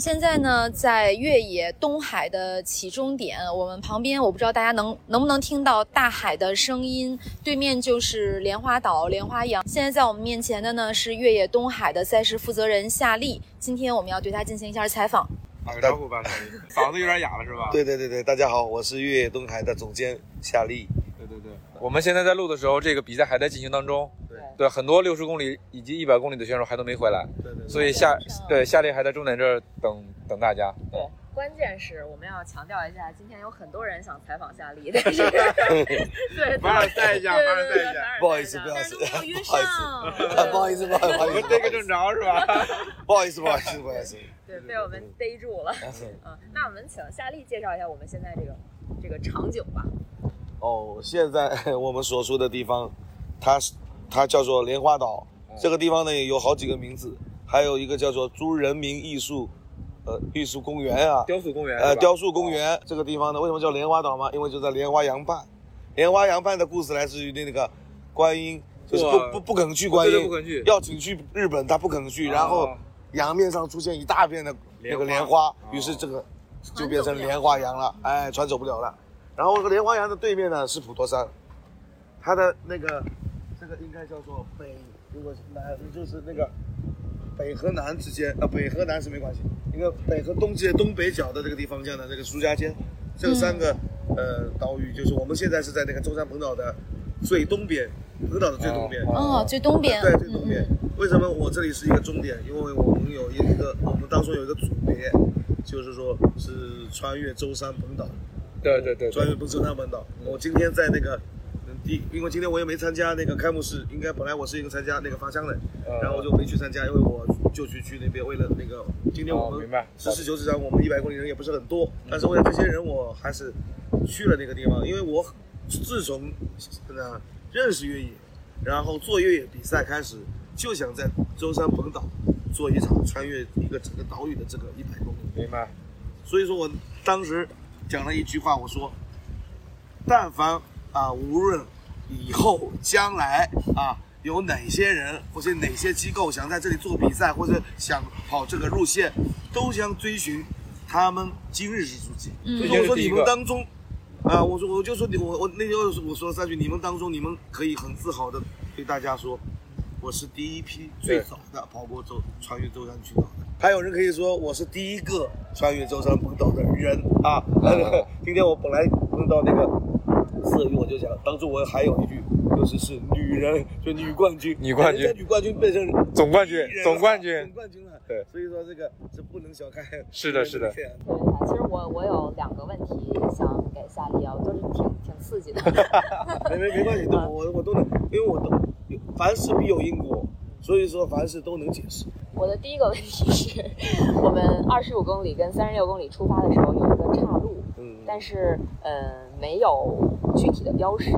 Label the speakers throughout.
Speaker 1: 现在呢，在越野东海的起终点，我们旁边我不知道大家能能不能听到大海的声音，对面就是莲花岛莲花洋。现在在我们面前的呢是越野东海的赛事负责人夏丽，今天我们要对他进行一下采访。
Speaker 2: 打个招呼吧，嗓子有点哑了是吧？
Speaker 3: 对对对对，大家好，我是越野东海的总监夏丽。
Speaker 2: 对对对，我们现在在录的时候，这个比赛还在进行当中。对，很多六十公里以及一百公里的选手还都没回来，
Speaker 3: 对对，
Speaker 2: 所以夏对夏利还在终点这儿等等大家。
Speaker 1: 对，关键是我们要强调一下，今天有很多人想采访夏利，但是 对，
Speaker 2: 凡尔赛一下，凡尔赛一下，
Speaker 3: 不好意思，不好意思，不好意思，不好意思，不好意思，
Speaker 2: 我们逮个正着是吧？
Speaker 3: 不好意思，不好意思，不好意思，
Speaker 1: 对，被我们逮住了。嗯，那我们请夏利介绍一下我们现在这个这个场景吧。
Speaker 3: 哦，现在 我们所处的地方，它是。它叫做莲花岛，这个地方呢也有好几个名字，还有一个叫做朱人民艺术，呃，艺术公园啊，
Speaker 2: 雕塑公园，
Speaker 3: 呃，雕塑公园。这个地方呢，为什么叫莲花岛嘛？因为就在莲花洋畔。莲花洋畔的故事来自于那个观音，就是不不不肯去观音，
Speaker 2: 不肯去，
Speaker 3: 要请去日本，他不肯去，然后洋面上出现一大片的那个莲花，于是这个就变成莲花洋了，哎，船走不了了。然后这个莲花洋的对面呢是普陀山，它的那个。这个应该叫做北，如果是南，就是那个北和南之间，啊，北和南是没关系。一个北和东界东北角的这个地方叫的，这个苏家尖，这三个呃岛屿，就是我们现在是在那个舟山本岛的最东边，本岛的最东边。
Speaker 1: 哦，最东边。
Speaker 3: 对，最东边。为什么我这里是一个终点？因为我们有一个，我们当中有一个组别，就是说是穿越舟山本岛。
Speaker 2: 对对对，
Speaker 3: 穿越不舟山本岛。我今天在那个。第，因为今天我也没参加那个开幕式，应该本来我是一个参加那个发枪的，然后我就没去参加，因为我就去去那边为了那个，今天我们实事求是讲，我们一百公里人也不是很多，但是为了这些人，我还是去了那个地方，因为我自从呢认识越野，然后做越野比赛开始，就想在舟山本岛做一场穿越一个整个岛屿的这个一百公里，
Speaker 2: 明白？
Speaker 3: 所以说我当时讲了一句话，我说，但凡啊无论。以后将来啊，有哪些人或者哪些机构想在这里做比赛，或者想跑这个路线，都将追寻他们今日之足迹。嗯，我说你们当中，啊，我说我就说你我我那天我说了三句，你们当中你们可以很自豪的对大家说，我是第一批最早的跑过舟穿越舟山群岛的。还有人可以说我是第一个穿越舟山群岛的人啊。今天我本来碰到那个。色欲我就想，当初我还有一句，就是是女人，就女冠军，
Speaker 2: 女冠军，
Speaker 3: 女冠军变成
Speaker 2: 总冠军，总冠军，
Speaker 3: 总冠军了。对，所以说这个是不能小看。
Speaker 2: 是的，是的。
Speaker 1: 对，其实我我有两个问题想给夏利啊，就是挺挺刺激的。
Speaker 3: 没没没关系，都我我都能，因为我都凡事必有因果，所以说凡事都能解释。
Speaker 1: 我的第一个问题是，我们二十五公里跟三十六公里出发的时候有一个岔路，嗯，但是嗯没有具体的标识，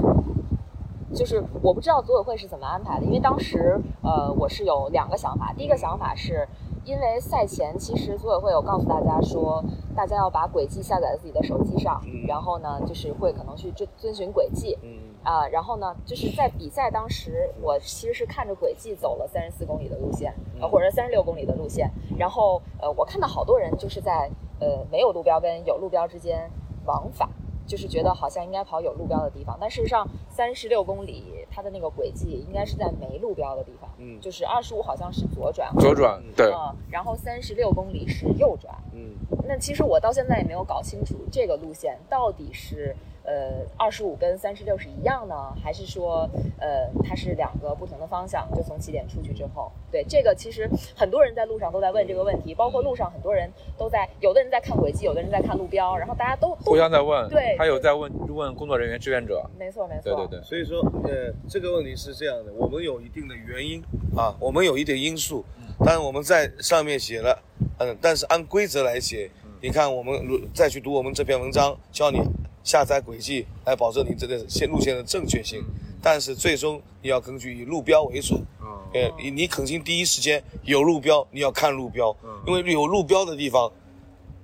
Speaker 1: 就是我不知道组委会是怎么安排的，因为当时呃我是有两个想法，第一个想法是。因为赛前，其实组委会有告诉大家说，大家要把轨迹下载在自己的手机上，然后呢，就是会可能去遵遵循轨迹，啊，然后呢，就是在比赛当时，我其实是看着轨迹走了三十四公里的路线，呃，或者三十六公里的路线，然后呃，我看到好多人就是在呃没有路标跟有路标之间往返。就是觉得好像应该跑有路标的地方，但事实上三十六公里它的那个轨迹应该是在没路标的地方，嗯，就是二十五好像是左转，
Speaker 2: 左转，对，
Speaker 1: 嗯，然后三十六公里是右转，嗯，那其实我到现在也没有搞清楚这个路线到底是。呃，二十五跟三十六是一样呢，还是说，呃，它是两个不同的方向？就从起点出去之后，对这个其实很多人在路上都在问这个问题，包括路上很多人都在，有的人在看轨迹，有的人在看路标，然后大家都
Speaker 2: 互相在问，
Speaker 1: 对，
Speaker 2: 还有在问问工作人员、志愿者，
Speaker 1: 没错没错，
Speaker 2: 对对对。
Speaker 3: 所以说，呃，这个问题是这样的，我们有一定的原因啊，我们有一点因素，但我们在上面写了，嗯，但是按规则来写，你看我们如再去读我们这篇文章，教你。下载轨迹来保证你这个线路线的正确性，但是最终你要根据以路标为准。呃，你你肯定第一时间有路标，你要看路标，因为有路标的地方，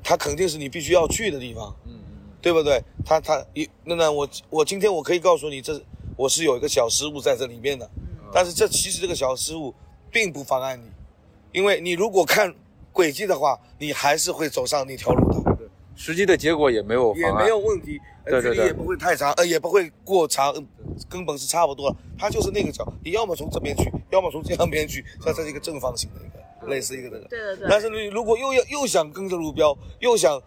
Speaker 3: 它肯定是你必须要去的地方。嗯对不对？他他一那那我我今天我可以告诉你，这我是有一个小失误在这里面的，但是这其实这个小失误并不妨碍你，因为你如果看轨迹的话，你还是会走上那条路的。
Speaker 2: 对，实际的结果也没有
Speaker 3: 也没有问题，
Speaker 2: 对对对，
Speaker 3: 也不会太长，呃，也不会过长，根本是差不多了。它就是那个角，你要么从这边去，要么从这样边去，它是一个正方形的一个，类似一个那个。
Speaker 1: 对对对。
Speaker 3: 但是你如果又要又想跟着路标，又想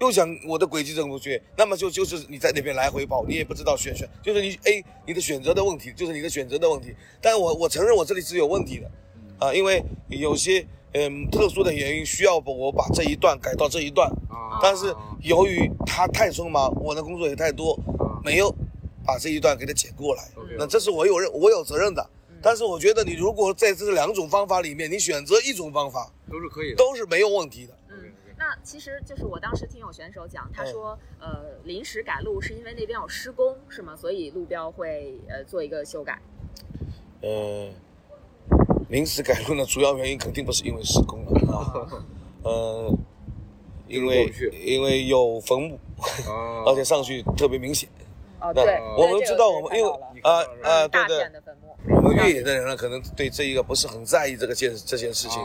Speaker 3: 又想我的轨迹怎么去，那么就就是你在那边来回跑，你也不知道选选，就是你 A 你的选择的问题，就是你的选择的问题。但我我承认我这里是有问题的，啊，因为有些。嗯，特殊的原因需要我把这一段改到这一段，但是由于他太匆忙，我的工作也太多，没有把这一段给他剪过来。那这是我有任我有责任的。但是我觉得你如果在这两种方法里面，你选择一种方法
Speaker 2: 都是可以的，
Speaker 3: 都是没有问题的。
Speaker 1: 嗯，那其实就是我当时听有选手讲，他说，呃，临时改路是因为那边有施工，是吗？所以路标会呃做一个修改。
Speaker 3: 嗯。临时改路的主要原因肯定不是因为施工了 啊，呃，因为因为有坟墓，而且上去特别明显。
Speaker 1: 哦，对，
Speaker 3: 我们知道我们因为啊啊对对，
Speaker 1: 我
Speaker 3: 们越野的人呢，可能对这一个不是很在意这个件这件事情，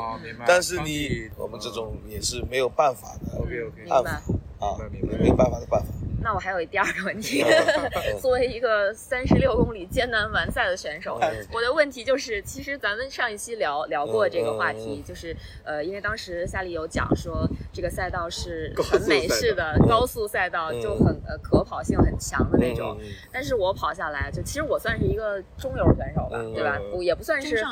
Speaker 3: 但是你我们这种也是没有办法的
Speaker 2: ，OK OK，
Speaker 1: 办法
Speaker 3: 啊，没有办法的办法。
Speaker 1: 那我还有第二个问题，作为一个三十六公里艰难完赛的选手，我的问题就是，其实咱们上一期聊聊过这个话题，就是呃，因为当时夏利有讲说这个赛道是很美式的高速赛道，就很呃可跑性很强的那种。但是我跑下来，就其实我算是一个中游选手吧，对吧？不也不算是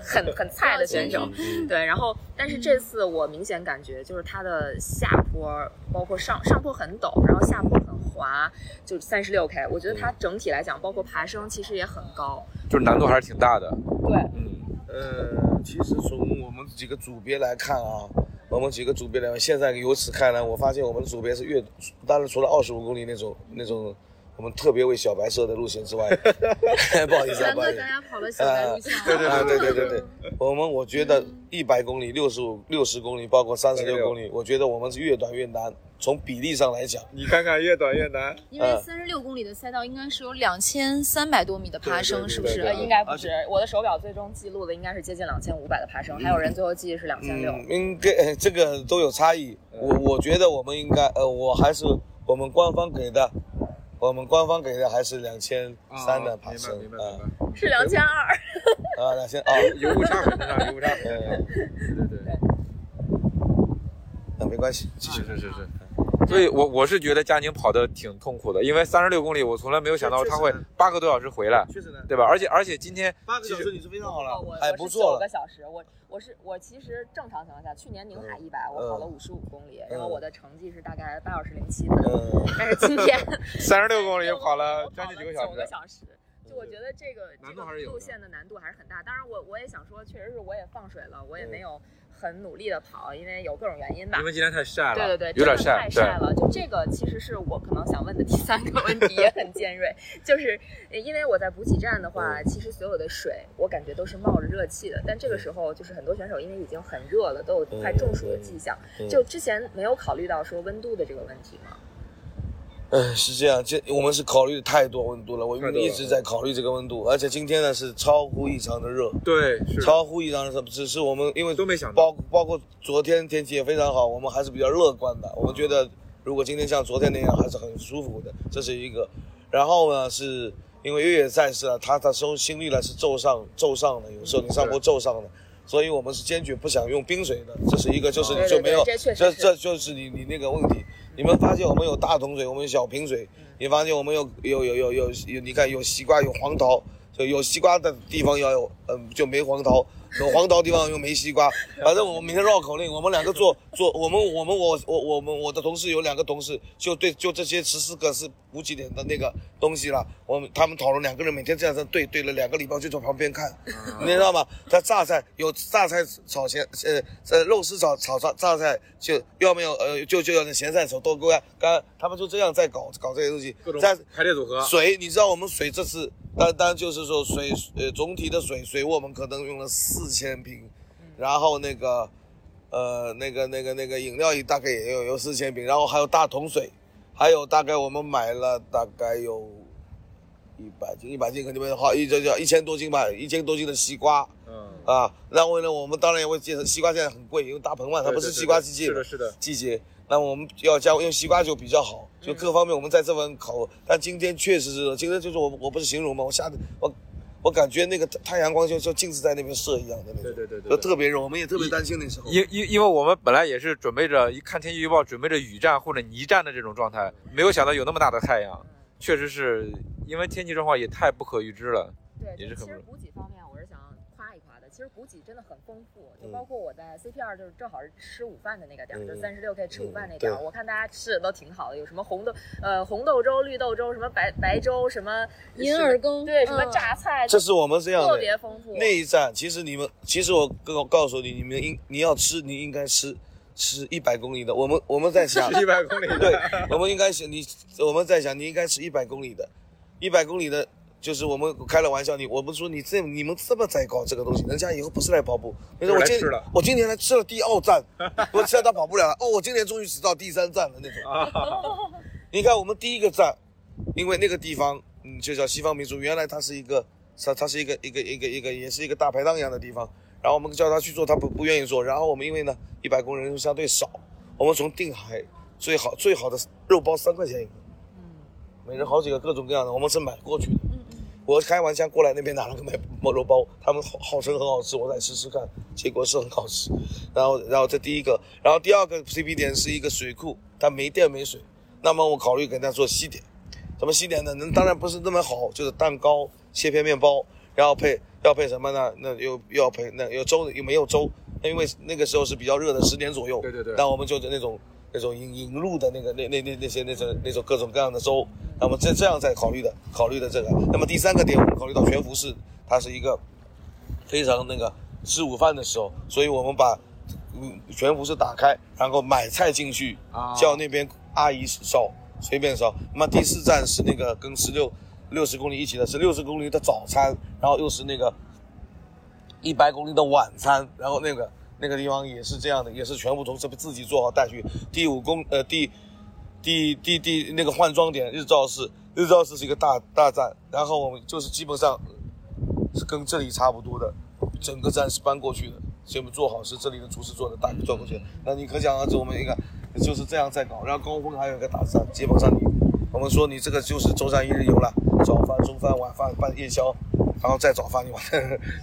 Speaker 1: 很很菜的选手，对。然后，但是这次我明显感觉就是它的下坡，包括上上坡很陡，然后下坡。很滑，就三十六 K，我觉得它整体来讲，包括爬升，其实也很高，
Speaker 2: 就是难度还是挺大的。
Speaker 1: 对，
Speaker 3: 嗯，呃，其实从我们几个组别来看啊，我们几个组别来，现在由此看来，我发现我们的组别是越，当然除了二十五公里那种那种。我们特别为小白设的路线之外，不好意思啊，不好意思。
Speaker 1: 跑了小白路线。对对
Speaker 3: 对对对对，我们我觉得一百公里、六十五、六十公里，包括三十六公里，我觉得我们是越短越难。从比例上来讲，
Speaker 2: 你看看越短越难。
Speaker 4: 因为三十六公里的赛道应该是有两千三百多米的爬升，是不是？
Speaker 1: 应该不是。我的手表最终记录的应该是接近两千五百的爬升，还有人最后记是两千六。
Speaker 3: 应该这个都有差异。我我觉得我们应该，呃，我还是我们官方给的。我们官方给的还是两千三的爬升
Speaker 2: 啊，
Speaker 1: 是两千二。
Speaker 3: 啊，两千 啊，
Speaker 2: 有误差，有误差，对
Speaker 3: 对对，那没关系，继续。
Speaker 2: 是是是。所以，我我是觉得佳宁跑的挺痛苦的，因为三十六公里，我从来没有想到他会八个多小时回来，
Speaker 3: 确实呢，
Speaker 2: 对吧？而且而且今天
Speaker 3: 八个小时你是非常好了，
Speaker 1: 哎
Speaker 3: 不错
Speaker 1: 九个小时，我我是我其实正常情况下，去年宁海一百我跑了五十五公里，然后我的成绩是大概八小时零七分，但是今天
Speaker 2: 三十六公里跑了将近
Speaker 1: 九
Speaker 2: 个小时，
Speaker 1: 九个小时，就我觉得这个这个路线的难度还是很大。当然，我我也想说，确实是我也放水了，我也没有。很努力的跑，因为有各种原因吧。
Speaker 2: 因为今天太晒了。
Speaker 1: 对对对，
Speaker 2: 有点晒，
Speaker 1: 太晒了。就这个，其实是我可能想问的第三个问题，也很尖锐。就是因为我在补给站的话，其实所有的水，我感觉都是冒着热气的。但这个时候，就是很多选手因为已经很热了，都有快中暑的迹象。就之前没有考虑到说温度的这个问题吗？
Speaker 3: 嗯，是这样，这我们是考虑太多温度了，我们一直在考虑这个温度，而且今天呢是超乎异常的热，
Speaker 2: 对，
Speaker 3: 超乎异常的热，只是我们因为
Speaker 2: 都没想
Speaker 3: 到，包包括昨天天气也非常好，我们还是比较乐观的，我们觉得如果今天像昨天那样还是很舒服的，这是一个。然后呢，是因为越野赛事啊，它的收心率呢是骤上骤上的，有时候你上坡骤上的，所以我们是坚决不想用冰水的，这是一个，就是你就没有，这这就是你你那个问题。你们发现我们有大桶水，我们有小瓶水。你发现我们有有有有有有，你看有西瓜有黄桃，就有西瓜的地方要有，嗯，就没黄桃。有黄桃地方又没西瓜，反正我们明天绕口令，我们两个做做，我们我们我我我们我的同事有两个同事，就对就这些十四个是补给点的那个东西了，我们他们讨论两个人每天这样子对对了两个礼拜就从旁边看，你知道吗？他榨菜有榨菜炒咸呃呃肉丝炒炒榨榨菜就要没有呃就就要那咸菜炒豆干，刚他们就这样在搞搞这些东西，
Speaker 2: 在排列组合
Speaker 3: 水，你知道我们水这次。单单就是说水，呃，总体的水水我们可能用了四千瓶，然后那个，呃，那个那个那个饮料也大概也有有四千瓶，然后还有大桶水，还有大概我们买了大概有一百斤，一百斤肯定没好，一这叫一千多斤吧，一千多斤的西瓜。嗯啊，然后呢，我们当然也会介绍西瓜，现在很贵，因为大棚嘛，它不是西瓜季节，
Speaker 2: 是的，是的，
Speaker 3: 季节。那我们要加用西瓜酒比较好，就各方面我们在这份考。但今天确实是，今天就是我我不是形容吗？我下的我我感觉那个太阳光就像镜子在那边射一样的那种，
Speaker 2: 对对对，
Speaker 3: 都特别热，我们也特别担心那时候。
Speaker 2: 因因因为我们本来也是准备着一看天气预报，准备着雨战或者泥战的这种状态，没有想到有那么大的太阳，确实是因为天气状况也太不可预知了，
Speaker 5: 对，
Speaker 2: 也是很。
Speaker 5: 其实补给真的很丰富，就包括我在 CPR，就是正好是吃午饭的那个点儿，就三十六 K 吃午饭那点儿，我看大家吃的都挺好的，有什么红豆呃红豆粥、绿豆粥，什么白白粥，什么
Speaker 4: 银耳羹，
Speaker 5: 对，什么榨菜，
Speaker 3: 这是我们这样
Speaker 5: 特别丰富。
Speaker 3: 那一站其实你们，其实我告告诉你，你们应你要吃，你应该吃吃一百公里的。我们我们在想
Speaker 2: 一百公里，
Speaker 3: 对，我们应该是你我们在想你应该吃一百公里的，一百公里的。就是我们开了玩笑，你我们说你这你们这么在搞这个东西，人家以后不是来跑步。你说我今我今年来吃了第二站，我现在他跑不了了。哦，我今年终于吃到第三站了那种。你看我们第一个站，因为那个地方嗯就叫西方民族，原来它是一个它它是一个一个一个一个也是一个大排档一样的地方。然后我们叫他去做，他不不愿意做。然后我们因为呢一百工人数相对少，我们从定海最好最好的肉包三块钱一个，嗯，每人好几个各种各样的，我们是买过去的。我开完枪过来那边拿了个麦毛肉包，他们号号称很好吃，我再试试看，结果是很好吃。然后，然后这第一个，然后第二个 CP 点是一个水库，它没电没水，那么我考虑给它做西点。什么西点呢？那当然不是那么好，就是蛋糕、切片面包，然后配要配什么呢？那又又要配那有粥又没有粥，因为那个时候是比较热的，十点左右。
Speaker 2: 对对对。
Speaker 3: 那我们就那种。那种引引入的那个那那那那些那种那种各种各样的粥，那么这这样在考虑的考虑的这个，那么第三个点我们考虑到悬浮式它是一个非常那个吃午饭的时候，所以我们把嗯全服是打开，然后买菜进去，叫那边阿姨烧随便烧。那么第四站是那个跟十六六十公里一起的是六十公里的早餐，然后又是那个一百公里的晚餐，然后那个。那个地方也是这样的，也是全部从这边自己做好带去。第五公呃第第第第那个换装点日照市，日照市是一个大大站，然后我们就是基本上是跟这里差不多的，整个站是搬过去的，全部做好是这里的厨师做的，大转过去。那你可想而知，我们一个就是这样在搞，然后高峰还有一个大站，基本上你我们说你这个就是周山一日游了，早饭、中饭、晚饭、半夜宵。然后再早饭，你完，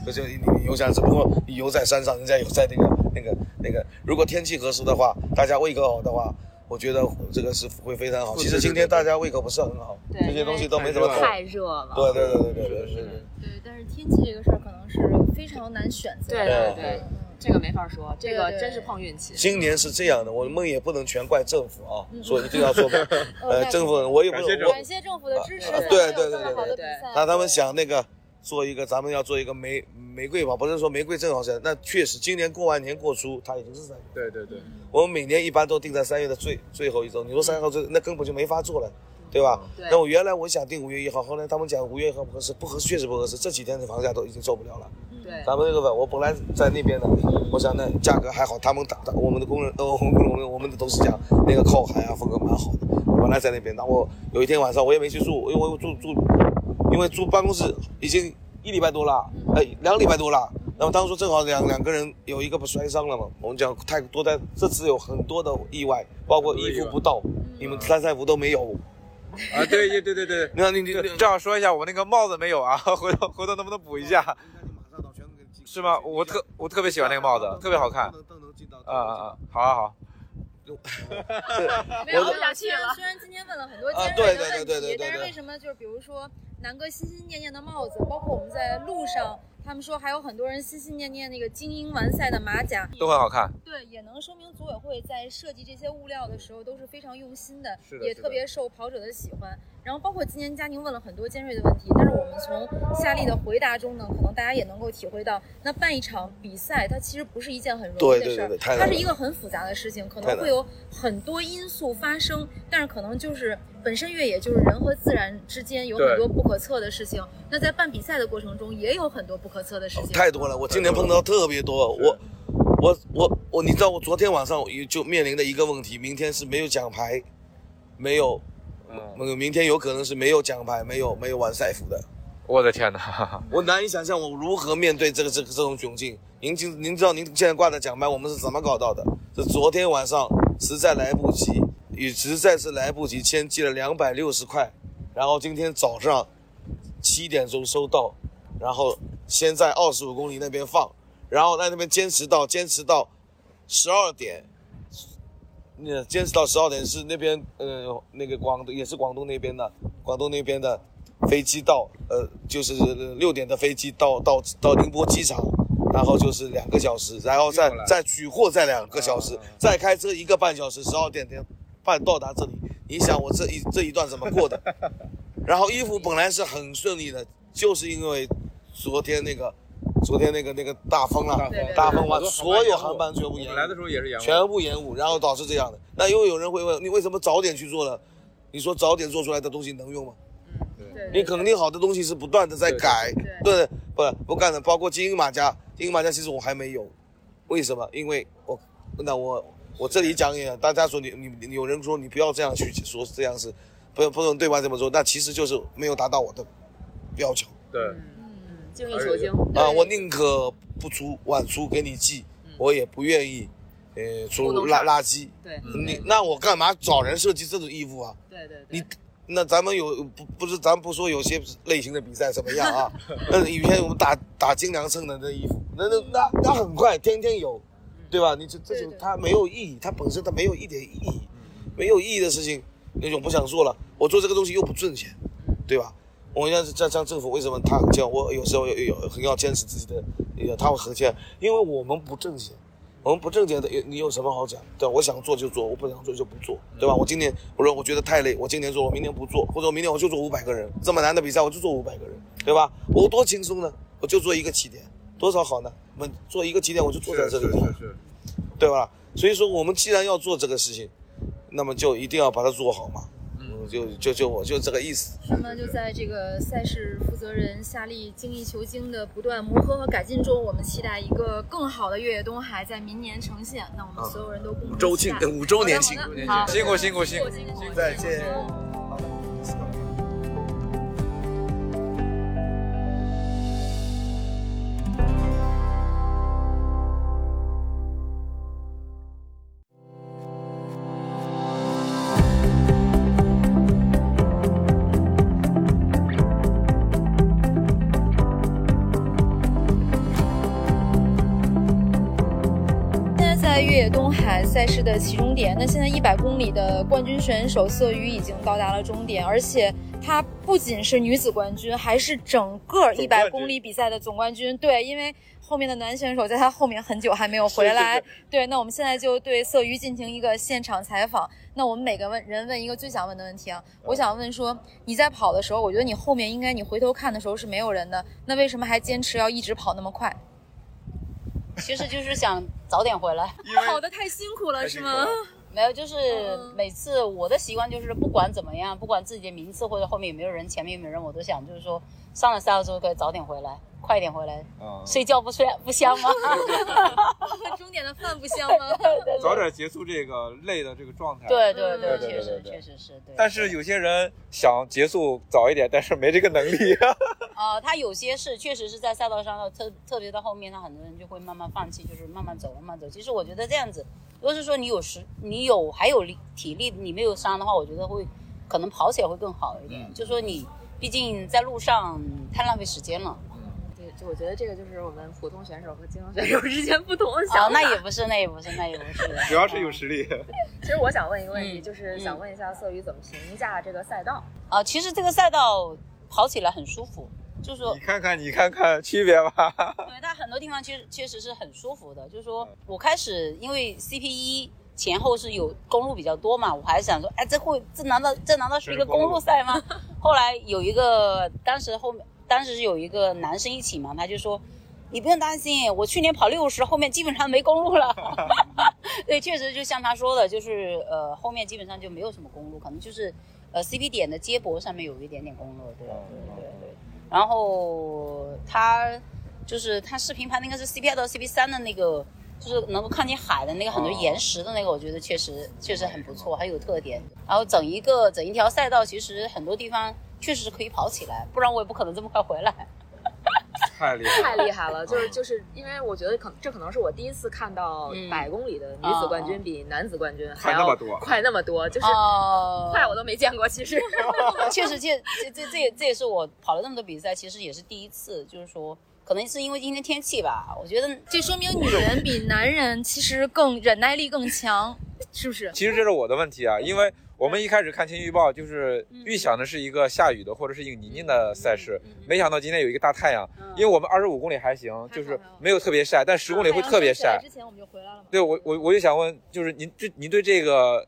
Speaker 3: 就就你你游山，只不过你游在山上，人家游在那个那个那个。如果天气合适的话，大家胃口好的话，我觉得这个是会非常好。其实今天大家胃口不是很好，这些东西都没怎么
Speaker 5: 太热了。
Speaker 3: 对对对对对
Speaker 4: 对对。对，但是天气这个事儿可能是非常难选择。
Speaker 5: 对对对，这个没法说，这个真是碰运气。
Speaker 3: 今年是这样的，我们也不能全怪政府啊，说一定要做。呃，政府我也不
Speaker 4: 能感谢政府的支持，
Speaker 3: 对对对对对。那他们想那个。做一个，咱们要做一个玫玫瑰吧，不是说玫瑰正好是，那确实今年过完年过初，它已经是三月。
Speaker 2: 对对对，
Speaker 3: 我们每年一般都定在三月的最最后一周。你说三号最，那根本就没法做了，对吧？那我原来我想定五月一号，后来他们讲五月一号不合适，不合适确实不合适。这几天的房价都已经受不了了。
Speaker 5: 对，
Speaker 3: 咱们那个我本来在那边的，我想那价格还好，他们打打我们的工人，呃，我们我们我们的同事讲那个靠海啊，风格蛮好的。本来在那边，那我有一天晚上我也没去住，因为我住住，因为住办公室已经。一礼拜多了，哎，两礼拜多了。那么当初正好两两个人有一个不摔伤了嘛。我们讲太多的，这次有很多的意外，包括衣服不到，你们参赛服都没有。
Speaker 2: 啊，对对对对对，
Speaker 3: 你看你你
Speaker 2: 正好说一下，我那个帽子没有啊，回头回头能不能补一下？是吗？我特我特别喜欢那个帽子，特别好看。啊啊啊！好啊好。
Speaker 4: 没有想去了。虽然今天问了很多尖锐的问题，但是为什么就是比如说？南哥心心念念的帽子，包括我们在路上，他们说还有很多人心心念念那个精英完赛的马甲，
Speaker 2: 都很好看。
Speaker 4: 对，也能说明组委会在设计这些物料的时候都是非常用心的，
Speaker 2: 的
Speaker 4: 也特别受跑者的喜欢。然后包括今年佳宁问了很多尖锐的问题，但是我们从夏丽的回答中呢，可能大家也能够体会到，那办一场比赛，它其实不是一件很容易的事儿，它是一个很复杂的事情，可能会有很多因素发生，但是可能就是本身越野就是人和自然之间有很多不可测的事情。那在办比赛的过程中，也有很多不可测的事情。
Speaker 3: 太多了，我今年碰到特别多，我我我我，你知道我昨天晚上就面临的一个问题，明天是没有奖牌，没有。嗯，明天有可能是没有奖牌、没有没有完赛服的。
Speaker 2: 我的天哪，
Speaker 3: 我难以想象我如何面对这个这个这种窘境。您知您知道您现在挂的奖牌我们是怎么搞到的？是昨天晚上实在来不及，也实在是来不及先寄了两百六十块，然后今天早上七点钟收到，然后先在二十五公里那边放，然后在那边坚持到坚持到十二点。那坚持到十二点是那边呃那个广东也是广东那边的广东那边的飞机到呃就是六点的飞机到到到宁波机场，然后就是两个小时，然后再再取货再两个小时，再开车一个半小时，十二点点半到达这里。你想我这一这一段怎么过的？然后衣服本来是很顺利的，就是因为昨天那个。昨天那个那个大风啊，大风完，所有航班全部延误。
Speaker 2: 来的时候也是延误，
Speaker 3: 全部延误，然后导致这样的。那又有人会问，你为什么早点去做了？你说早点做出来的东西能用吗？
Speaker 4: 嗯，对。
Speaker 3: 你肯定好的东西是不断的在改，对，不不干的，包括精英马甲，精英马甲其实我还没有，为什么？因为我，那我我这里讲也，大家说你你有人说你不要这样去说，这样是不不能对外这么说，那其实就是没有达到我的要求。
Speaker 2: 对。
Speaker 5: 精益求精
Speaker 3: 啊！我宁可不出晚出给你寄，我也不愿意，呃，出垃垃圾。
Speaker 5: 对，
Speaker 3: 你那我干嘛找人设计这种衣服
Speaker 5: 啊？对对。
Speaker 3: 你那咱们有不不是咱不说有些类型的比赛怎么样啊？那以前我们打打精良秤的那衣服，那那那那很快，天天有，对吧？你这这种它没有意义，它本身它没有一点意义，没有意义的事情，那种不想做了。我做这个东西又不挣钱，对吧？我要是像像政府，为什么他很样？我有时候有有很要坚持自己的，他会很样，因为我们不挣钱，我们不挣钱的，你有什么好讲？对我想做就做，我不想做就不做，对吧？我今年我说我觉得太累，我今年做，我明年不做，或者明年我就做五百个人，这么难的比赛我就做五百个人，对吧？我多轻松呢，我就做一个起点，多少好呢？我们做一个起点，我就坐在这里，对吧？所以说，我们既然要做这个事情，那么就一定要把它做好嘛。就就就我就这个意思。
Speaker 4: 那么就在这个赛事负责人夏利精益求精的不断磨合和改进中，我们期待一个更好的越野东海在明年呈现。那我们所有人都共同
Speaker 3: 周庆五周年庆，
Speaker 2: 辛苦辛苦辛苦，
Speaker 3: 再见。
Speaker 4: 赛事的起终点，那现在一百公里的冠军选手色宇已经到达了终点，而且她不仅是女子冠军，还是整个一百公里比赛的总冠军。对，因为后面的男选手在她后面很久还没有回来。对，那我们现在就对色宇进行一个现场采访。那我们每个问人问一个最想问的问题啊，我想问说你在跑的时候，我觉得你后面应该你回头看的时候是没有人的，那为什么还坚持要一直跑那么快？
Speaker 6: 其实就是想早点回来，
Speaker 4: 跑的太辛苦了是吗？
Speaker 6: 没有，就是每次我的习惯就是不管怎么样，不管自己的名次或者后面有没有人，前面有没有人，我都想就是说上了赛道之后可以早点回来。快点回来，睡觉不睡不香吗？
Speaker 4: 终点的饭不香吗？
Speaker 2: 早点结束这个累的这个状态。
Speaker 6: 对对对，确实确实是对。
Speaker 2: 但是有些人想结束早一点，但是没这个能力。
Speaker 6: 呃，他有些是确实是在赛道上的特特别到后面，他很多人就会慢慢放弃，就是慢慢走慢慢走。其实我觉得这样子，如果是说你有时你有还有力体力，你没有伤的话，我觉得会可能跑起来会更好一点。就说你毕竟在路上太浪费时间了。
Speaker 5: 就我觉得这个就是我们普通选手和精英选手之间不同的想法。
Speaker 6: 那也不是，那也不是，那也不是。
Speaker 2: 主要是有实力。
Speaker 5: 其实我想问一个问题，就是想问一下色宇怎么评价这个赛道？
Speaker 6: 啊，其实这个赛道跑起来很舒服，就是说。
Speaker 2: 你看看，你看看区别吧。
Speaker 6: 对，它很多地方其实确实是很舒服的。就是说我开始因为 CP 一前后是有公路比较多嘛，我还想说，哎，这会这难道这难道是一个公路赛吗？后来有一个，当时后面。当时是有一个男生一起嘛，他就说：“你不用担心，我去年跑六十，后面基本上没公路了。” 对，确实就像他说的，就是呃，后面基本上就没有什么公路，可能就是呃 CP 点的接驳上面有一点点公路，对对对对。然后他就是他视频拍那个是 CP 二到 CP 三的那个就是能够看见海的那个很多岩石的那个，我觉得确实确实很不错，很有特点。然后整一个整一条赛道，其实很多地方确实是可以跑起来，不然我也不可能这么快回来。
Speaker 2: 太厉害，
Speaker 1: 太厉害了！就是就是因为我觉得可这可能是我第一次看到百公里的女子冠军比男子冠军还要快那么多，就是快我都没见过。其实
Speaker 6: 确实这这这这也这也是我跑了那么多比赛，其实也是第一次，就是说。可能是因为今天天气吧，我觉得
Speaker 4: 这说明女人比男人其实更忍耐力更强，是不是？
Speaker 2: 其实这是我的问题啊，因为我们一开始看天气预报就是预想的是一个下雨的或者是一个泥泞的赛事，没想到今天有一个大太阳。因为我们二十五公里还行，就是没有特别晒，但十公里会特别晒。
Speaker 4: 之前我们就回来了
Speaker 2: 对我我我就想问，就是您这您对这个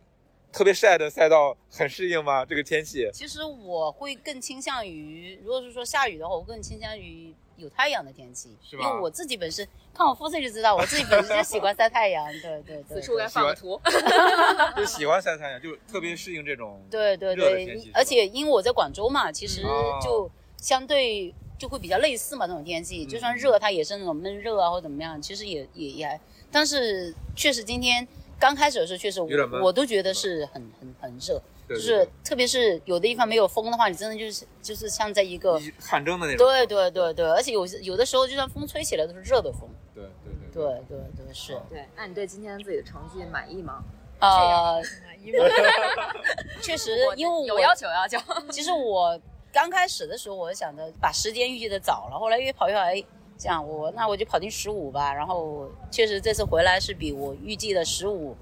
Speaker 2: 特别晒的赛道很适应吗？这个天气？
Speaker 6: 其实我会更倾向于，如果是说下雨的话，我更倾向于。有太阳的天气，因为我自己本身看我肤色就知道，我自己本身就喜欢晒太阳。对对对，
Speaker 1: 此处该放个图。
Speaker 2: 就喜欢晒太阳，就特别适应这种
Speaker 6: 对对对，而且因为我在广州嘛，其实就相对就会比较类似嘛，这种天气，就算热，它也是那种闷热啊，或怎么样，其实也也也还，但是确实今天刚开始的时候，确实我我都觉得是很很很热。就是，特别是有的地方没有风的话，你真的就是就是像在一个
Speaker 2: 汗蒸的那种。
Speaker 6: 对对对对，而且有有的时候，就算风吹起来都是热的风。
Speaker 2: 对对
Speaker 6: 对对对对是。
Speaker 1: 对，那你对今天自己的成绩满意吗？
Speaker 6: 呃，满意吗？确实，因为
Speaker 1: 有要求要求。
Speaker 6: 其实我刚开始的时候，我想着把时间预计的早了，后来越跑越好，哎，这样我那我就跑进十五吧。然后确实这次回来是比我预计的十五。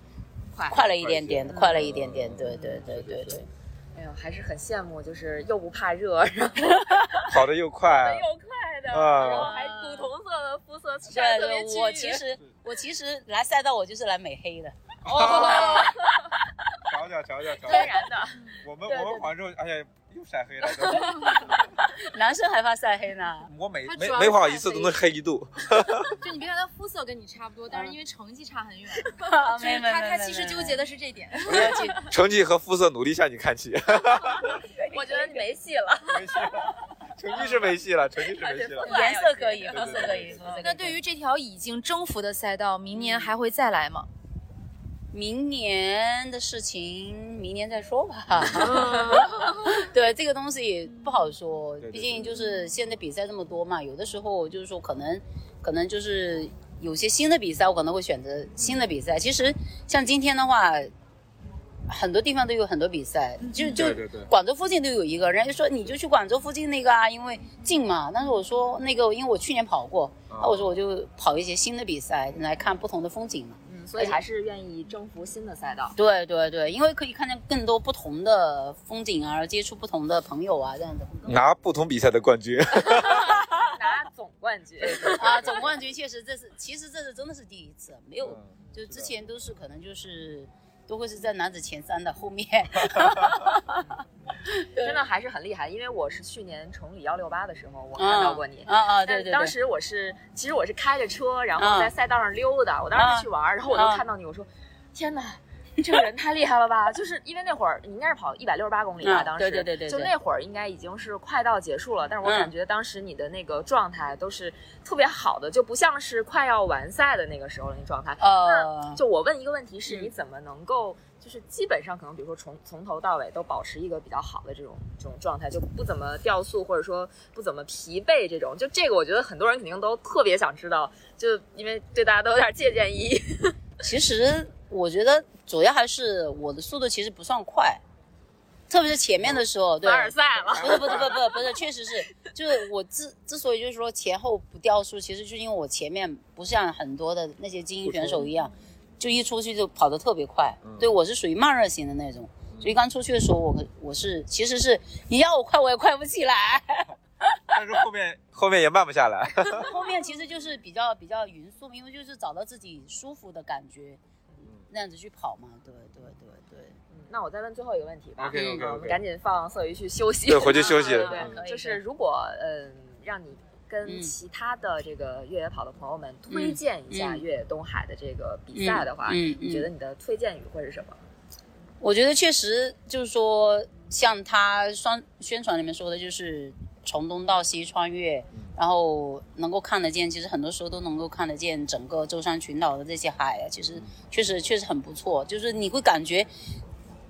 Speaker 6: 快。了一点点，快了一点点，对对对对对。
Speaker 1: 哎呦，还是很羡慕，就是又不怕热，然 后
Speaker 2: 跑得又快，
Speaker 1: 又快的，然后还古铜色的肤色，对
Speaker 6: 对，我其实我其实来赛道我就是来美黑的。
Speaker 2: 哦，瞧瞧瞧瞧瞧，
Speaker 1: 天然的。
Speaker 2: 我们我们跑完之后，哎呀。又晒黑了，
Speaker 6: 男生还怕晒黑呢。
Speaker 2: 我每每每跑一次都能黑一度。
Speaker 4: 就你别看他肤色跟你差不多，但是因为成绩差很远。
Speaker 6: 所以
Speaker 4: 他他其实纠结的是这点。
Speaker 2: 成绩和肤色努力向你看齐。
Speaker 1: 我觉得你没戏了。
Speaker 2: 没戏了。成绩是没戏了，成绩是没戏了。
Speaker 6: 颜色可以，肤色可以。
Speaker 4: 那对于这条已经征服的赛道，明年还会再来吗？
Speaker 6: 明年的事情，明年再说吧。对这个东西不好说，毕竟就是现在比赛这么多嘛，有的时候就是说可能，可能就是有些新的比赛，我可能会选择新的比赛。其实像今天的话，很多地方都有很多比赛，就就广州附近都有一个，人家就说你就去广州附近那个啊，因为近嘛。但是我说那个，因为我去年跑过，那我说我就跑一些新的比赛来看不同的风景嘛。
Speaker 1: 所以还是愿意征服新的赛道。
Speaker 6: 对对对，因为可以看见更多不同的风景啊，接触不同的朋友啊，这样子。
Speaker 2: 拿不同比赛的冠军。
Speaker 1: 拿总冠军
Speaker 6: 啊，总冠军确实这是，其实这是真的是第一次，没有，就之前都是可能就是都会是在男子前三的后面。
Speaker 1: 真的还是很厉害，因为我是去年崇礼幺六八的时候，我看到过你
Speaker 6: 啊啊！对对。
Speaker 1: 当时我是，其实我是开着车，然后在赛道上溜达。我当时去玩，然后我就看到你，我说：“天哪，这个人太厉害了吧！”就是因为那会儿你应该是跑一百六十八公里吧？当时
Speaker 6: 对对对对。
Speaker 1: 就那会儿应该已经是快到结束了，但是我感觉当时你的那个状态都是特别好的，就不像是快要完赛的那个时候的那状态。呃，就我问一个问题是，你怎么能够？就是基本上可能，比如说从从头到尾都保持一个比较好的这种这种状态，就不怎么掉速，或者说不怎么疲惫这种。就这个，我觉得很多人肯定都特别想知道，就因为对大家都有点借鉴意义。
Speaker 6: 其实我觉得主要还是我的速度其实不算快，特别是前面的时候。凡
Speaker 1: 尔赛了？
Speaker 6: 不是不是不不不是，确实是，就是我之之所以就是说前后不掉速，其实就是因为我前面不像很多的那些精英选手一样。就一出去就跑得特别快，对我是属于慢热型的那种，所以刚出去的时候，我我是其实是你要我快我也快不起来，
Speaker 2: 但是后面后面也慢不下来，
Speaker 6: 后面其实就是比较比较匀速，因为就是找到自己舒服的感觉，那样子去跑嘛，对对对对。
Speaker 1: 嗯那我再问最后一个问题吧
Speaker 2: ，OK OK，
Speaker 1: 我们赶紧放色鱼去休息，
Speaker 2: 对，回去休息，
Speaker 1: 对，就是如果嗯让你。跟其他的这个越野跑的朋友们推荐一下越野东海的这个比赛的话，你觉得你的推荐语会是什么？
Speaker 6: 我觉得确实就是说，像他双宣传里面说的，就是从东到西穿越，然后能够看得见，其实很多时候都能够看得见整个舟山群岛的这些海啊，其实确实确实很不错，就是你会感觉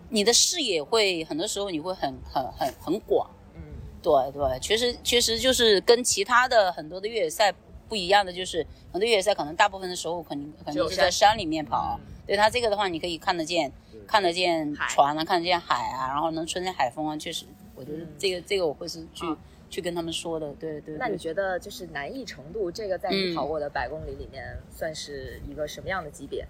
Speaker 6: 你的视野会很多时候你会很很很很广，嗯，对对，确实确实就是跟其他的很多的越野赛不一样的，就是很多越野赛可能大部分的时候肯定肯定是在山里面跑，对它这个的话你可以看得见。看得见船啊，看得见海啊，然后能吹见海风啊，确实，我觉得这个这个我会是去去跟他们说的，对对。
Speaker 5: 那你觉得就是难易程度，这个在你跑过的百公里里面算是一个什么样的级别？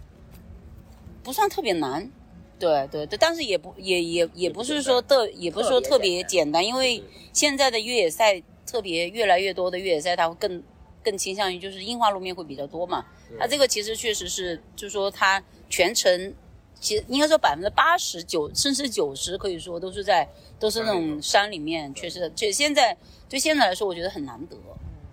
Speaker 6: 不算特别难，对对对，但是也不也也也不是说特也不是说特别简单，因为现在的越野赛特别越来越多的越野赛，它会更更倾向于就是硬化路面会比较多嘛，它这个其实确实是就是说它全程。其实应该说百分之八十九甚至九十，可以说都是在都是那种山里面，确实，就现在对现在来说，我觉得很难得，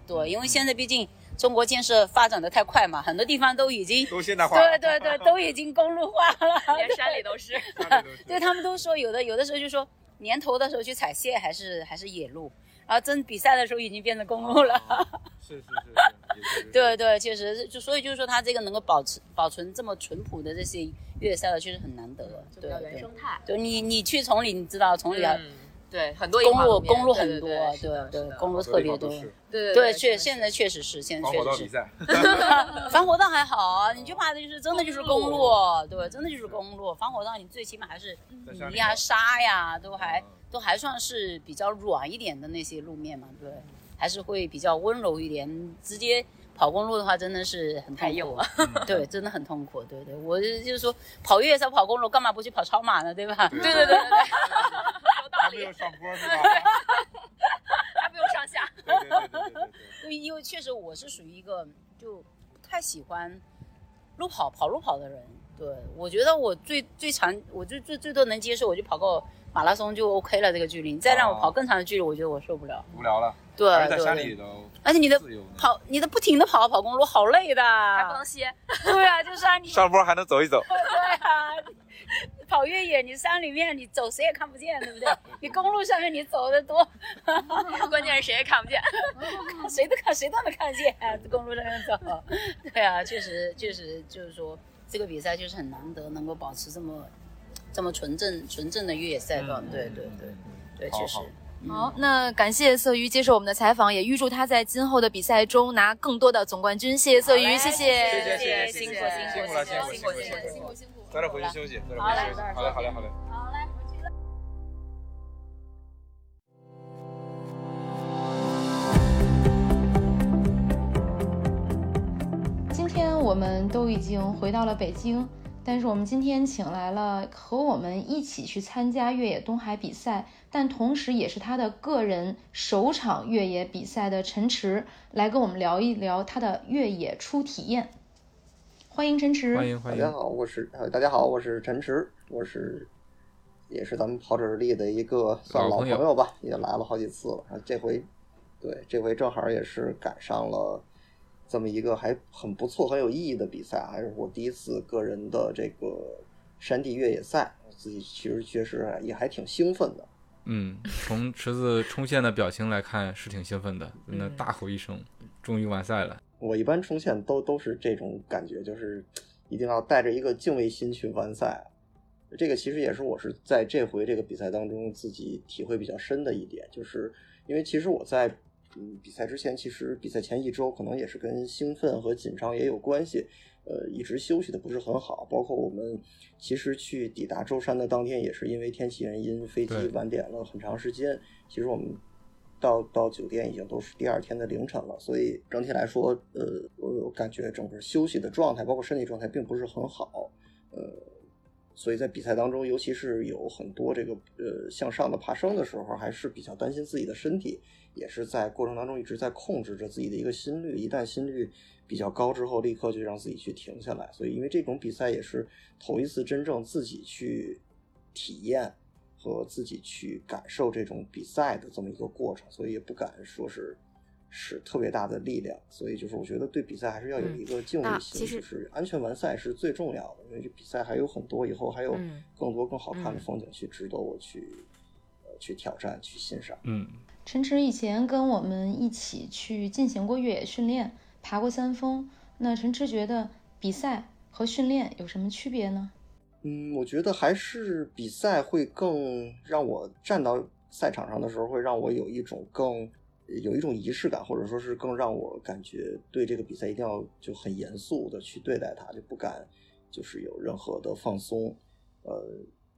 Speaker 6: 对，因为现在毕竟中国建设发展的太快嘛，很多地方都已经
Speaker 2: 都现代化，
Speaker 6: 对对对，都已经公路化了，
Speaker 5: 连山里都是，
Speaker 6: 对他们都说有的有的时候就说年头的时候去采蟹还是还是野路。然后真比赛的时候已经变成公路了，
Speaker 2: 是是是，
Speaker 6: 对对，确实就所以就是说它这个能够保持保存这么淳朴的这些越野赛道，确实很难得，
Speaker 5: 对原生态。
Speaker 6: 对你你去崇礼，你知道崇礼啊，
Speaker 5: 对很多
Speaker 6: 公路公路
Speaker 5: 很
Speaker 6: 多，对对，公路特别多，
Speaker 5: 对
Speaker 6: 对，确现在确实是现在确实是。防火道 还好啊，你就怕的就是真的就是公路，对，真的就是公路。防火道你最起码还是泥呀沙呀都还。都还算是比较软一点的那些路面嘛，对，还是会比较温柔一点。直接跑公路的话，真的是很痛苦，对，真的很痛苦。对对，我就是说跑越野赛跑公路，干嘛不去跑超马呢？对吧？
Speaker 5: 对对对对，有道理。
Speaker 2: 还不用上坡是吧？
Speaker 5: 还不用上下。
Speaker 2: 对对对对对。对，
Speaker 6: 因为确实我是属于一个就不太喜欢路跑跑路跑的人。对，我觉得我最最长，我最最最多能接受，我就跑个。马拉松就 OK 了，这个距离，你再让我跑更长的距离，我觉得我受不了，
Speaker 2: 无聊了。
Speaker 6: 对，
Speaker 2: 在山里头，
Speaker 6: 而且你的跑，你的不停的跑跑公路，好累的，
Speaker 5: 还不能歇。
Speaker 6: 对啊，就是啊，你
Speaker 2: 上坡还能走一走。
Speaker 6: 对啊，跑越野，你山里面你走谁也看不见，对不对？你公路上面你走的多，
Speaker 5: 关键是谁也看不见，
Speaker 6: 谁都看谁都能看见，公路上面走。对啊，确实确实就是说，这个比赛就是很难得能够保持这么。这么纯正、纯正的越野赛道，对对对对，确实。
Speaker 4: 好，那感谢色鱼接受我们的采访，也预祝他在今后的比赛中拿更多的总冠军。谢谢色鱼，
Speaker 5: 谢
Speaker 2: 谢
Speaker 5: 谢
Speaker 2: 谢，
Speaker 5: 辛苦辛
Speaker 2: 苦了，辛苦辛苦
Speaker 5: 辛苦辛苦，
Speaker 2: 早点回去休息，早点回去休息。好嘞好嘞好嘞。
Speaker 5: 好嘞，回去了。
Speaker 4: 今天我们都已经回到了北京。但是我们今天请来了和我们一起去参加越野东海比赛，但同时也是他的个人首场越野比赛的陈池，来跟我们聊一聊他的越野初体验。欢迎陈池，
Speaker 2: 欢迎欢迎。
Speaker 7: 大家好，我是呃，大家好，我是陈池，我是也是咱们跑者日历的一个算老朋友吧，也来了好几次了。这回对，这回正好也是赶上了。这么一个还很不错、很有意义的比赛，还是我第一次个人的这个山地越野赛，自己其实确实也还挺兴奋的。
Speaker 2: 嗯，从池子冲线的表情来看，是挺兴奋的，那大吼一声，终于完赛了。
Speaker 7: 我一般冲线都都是这种感觉，就是一定要带着一个敬畏心去完赛。这个其实也是我是在这回这个比赛当中自己体会比较深的一点，就是因为其实我在。嗯，比赛之前其实比赛前一周可能也是跟兴奋和紧张也有关系，呃，一直休息的不是很好。包括我们其实去抵达舟山的当天，也是因为天气原因，飞机晚点了很长时间。其实我们到到酒店已经都是第二天的凌晨了，所以整体来说，呃，我感觉整个休息的状态，包括身体状态并不是很好，呃，所以在比赛当中，尤其是有很多这个呃向上的爬升的时候，还是比较担心自己的身体。也是在过程当中一直在控制着自己的一个心率，一旦心率比较高之后，立刻就让自己去停下来。所以，因为这种比赛也是头一次真正自己去体验和自己去感受这种比赛的这么一个过程，所以也不敢说是使特别大的力量。所以，就是我觉得对比赛还是要有一个敬畏心，就是安全完赛是最重要的。因为这比赛还有很多，以后还有更多更好看的风景去值得我去呃。去挑战、去欣赏。
Speaker 2: 嗯，
Speaker 4: 陈驰以前跟我们一起去进行过越野训练，爬过三峰。那陈驰觉得比赛和训练有什么区别呢？
Speaker 7: 嗯，我觉得还是比赛会更让我站到赛场上的时候，会让我有一种更有一种仪式感，或者说是更让我感觉对这个比赛一定要就很严肃的去对待它，就不敢就是有任何的放松。呃，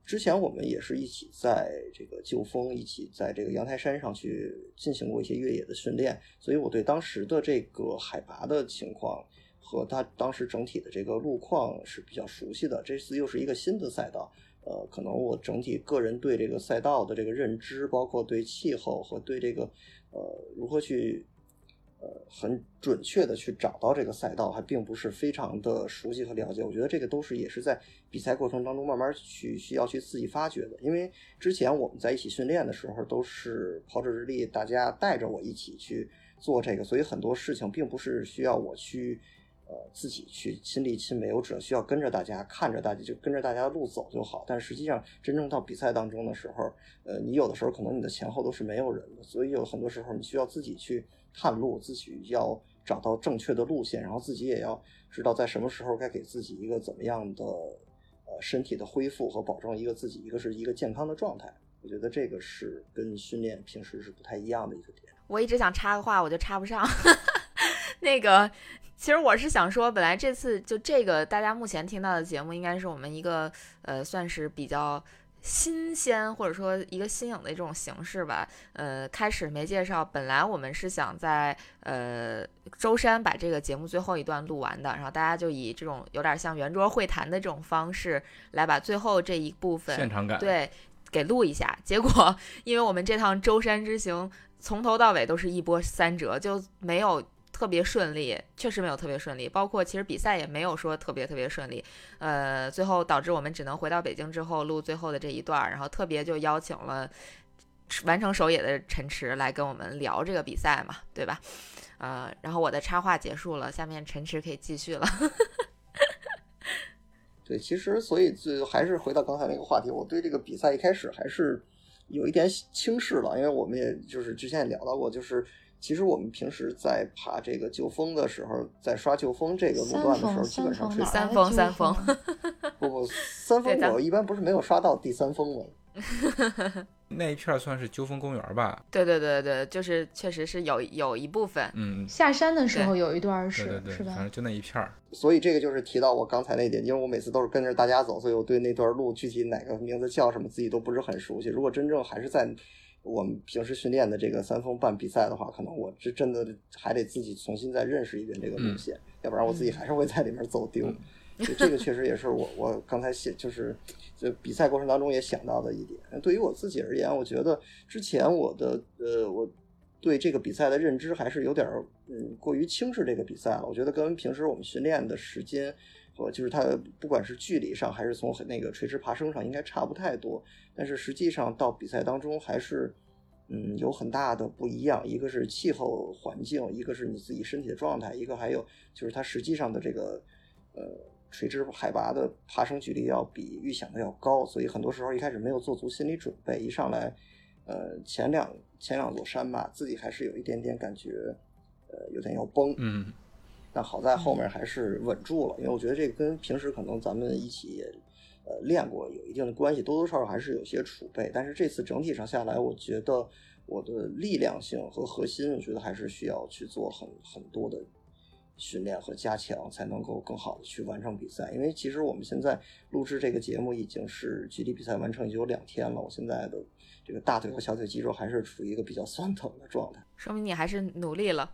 Speaker 7: 之前我们也是一起在这个旧峰，一起在这个阳台山上去进行过一些越野的训练，所以我对当时的这个海拔的情况和它当时整体的这个路况是比较熟悉的。这次又是一个新的赛道。呃，可能我整体个人对这个赛道的这个认知，包括对气候和对这个呃如何去呃很准确的去找到这个赛道，还并不是非常的熟悉和了解。我觉得这个都是也是在比赛过程当中慢慢去需要去自己发掘的。因为之前我们在一起训练的时候，都是跑者日历，大家带着我一起去做这个，所以很多事情并不是需要我去。呃，自己去亲力亲为，我只要需要跟着大家，看着大家就跟着大家的路走就好。但实际上，真正到比赛当中的时候，呃，你有的时候可能你的前后都是没有人的，所以有很多时候你需要自己去探路，自己要找到正确的路线，然后自己也要知道在什么时候该给自己一个怎么样的呃身体的恢复和保证一个自己一个是一个健康的状态。我觉得这个是跟训练平时是不太一样的一个点。
Speaker 5: 我一直想插个话，我就插不上。那个，其实我是想说，本来这次就这个大家目前听到的节目，应该是我们一个呃，算是比较新鲜或者说一个新颖的这种形式吧。呃，开始没介绍，本来我们是想在呃舟山把这个节目最后一段录完的，然后大家就以这种有点像圆桌会谈的这种方式来把最后这一部分
Speaker 2: 现场感
Speaker 5: 对给录一下。结果因为我们这趟舟山之行从头到尾都是一波三折，就没有。特别顺利，确实没有特别顺利，包括其实比赛也没有说特别特别顺利，呃，最后导致我们只能回到北京之后录最后的这一段儿，然后特别就邀请了完成首野的陈池来跟我们聊这个比赛嘛，对吧？呃，然后我的插话结束了，下面陈池可以继续了。
Speaker 7: 对，其实所以就还是回到刚才那个话题，我对这个比赛一开始还是有一点轻视了，因为我们也就是之前也聊到过，就是。其实我们平时在爬这个旧峰的时候，在刷旧峰这个路段的时候，基本上是
Speaker 5: 三峰三峰。
Speaker 7: 不不，三峰我一般不是没有刷到第三峰吗？
Speaker 2: 那一片算是鸠峰公园吧？
Speaker 5: 对对对对，就是确实是有有一部分。
Speaker 2: 嗯，
Speaker 4: 下山的时候有一段是
Speaker 2: 是吧？反正就那一片儿。
Speaker 7: 所以这个就是提到我刚才那点，因为我每次都是跟着大家走，所以我对那段路具体哪个名字叫什么自己都不是很熟悉。如果真正还是在。我们平时训练的这个三峰半比赛的话，可能我这真的还得自己重新再认识一遍这个路线，要不然我自己还是会在里面走丢。这个确实也是我我刚才写就是就比赛过程当中也想到的一点。对于我自己而言，我觉得之前我的呃我对这个比赛的认知还是有点嗯过于轻视这个比赛了。我觉得跟平时我们训练的时间。和就是它不管是距离上还是从那个垂直爬升上，应该差不太多。但是实际上到比赛当中还是，嗯，有很大的不一样。一个是气候环境，一个是你自己身体的状态，一个还有就是它实际上的这个呃垂直海拔的爬升距离要比预想的要高。所以很多时候一开始没有做足心理准备，一上来，呃，前两前两座山吧，自己还是有一点点感觉，呃，有点要崩。
Speaker 2: 嗯。
Speaker 7: 但好在后面还是稳住了，因为我觉得这个跟平时可能咱们一起也呃练过有一定的关系，多多少少还是有些储备。但是这次整体上下来，我觉得我的力量性和核心，我觉得还是需要去做很很多的训练和加强，才能够更好的去完成比赛。因为其实我们现在录制这个节目已经是距离比赛完成已经有两天了，我现在的这个大腿和小腿肌肉还是处于一个比较酸疼的状态，
Speaker 5: 说明你还是努力了。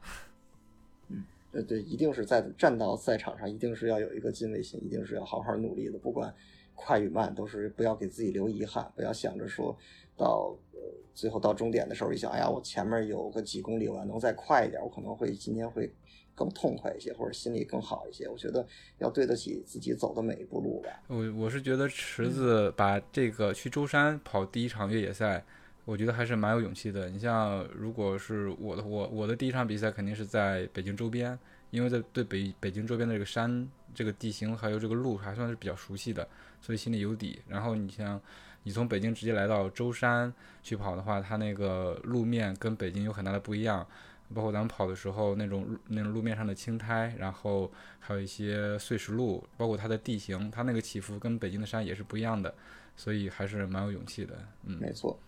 Speaker 7: 呃，对，一定是在站到赛场上，一定是要有一个敬畏心，一定是要好好努力的。不管快与慢，都是不要给自己留遗憾，不要想着说到呃最后到终点的时候，一想，哎呀，我前面有个几公里，我能再快一点，我可能会今天会更痛快一些，或者心里更好一些。我觉得要对得起自己走的每一步路吧。
Speaker 2: 我我是觉得池子把这个去舟山跑第一场越野赛。我觉得还是蛮有勇气的。你像，如果是我的，我我的第一场比赛肯定是在北京周边，因为在对北北京周边的这个山、这个地形还有这个路还算是比较熟悉的，所以心里有底。然后你像，
Speaker 8: 你从北京直接来到舟山去跑的话，它那个路面跟北京有很大的不一样，包括咱们跑的时候那种那种路面上的青苔，然后还有一些碎石路，包括它的地形，它那个起伏跟北京的山也是不一样的，所以还是蛮有勇气的。嗯，
Speaker 7: 没错。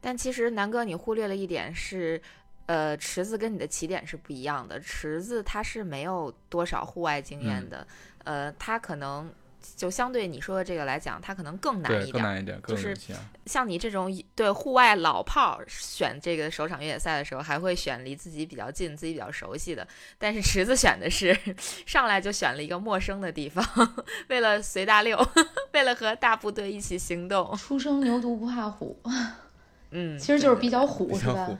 Speaker 5: 但其实南哥，你忽略了一点是。呃，池子跟你的起点是不一样的。池子他是没有多少户外经验的，呃，他可能就相对你说的这个来讲，他可能更难一点。
Speaker 8: 更难一点，
Speaker 5: 就是像你这种对户外老炮选这个首场越野赛的时候，还会选离自己比较近、自己比较熟悉的。但是池子选的是上来就选了一个陌生的地方，为了随大溜，为了和大部队一起行动。
Speaker 4: 初生牛犊不怕虎，
Speaker 5: 嗯，
Speaker 4: 其实就是比较虎，是吧？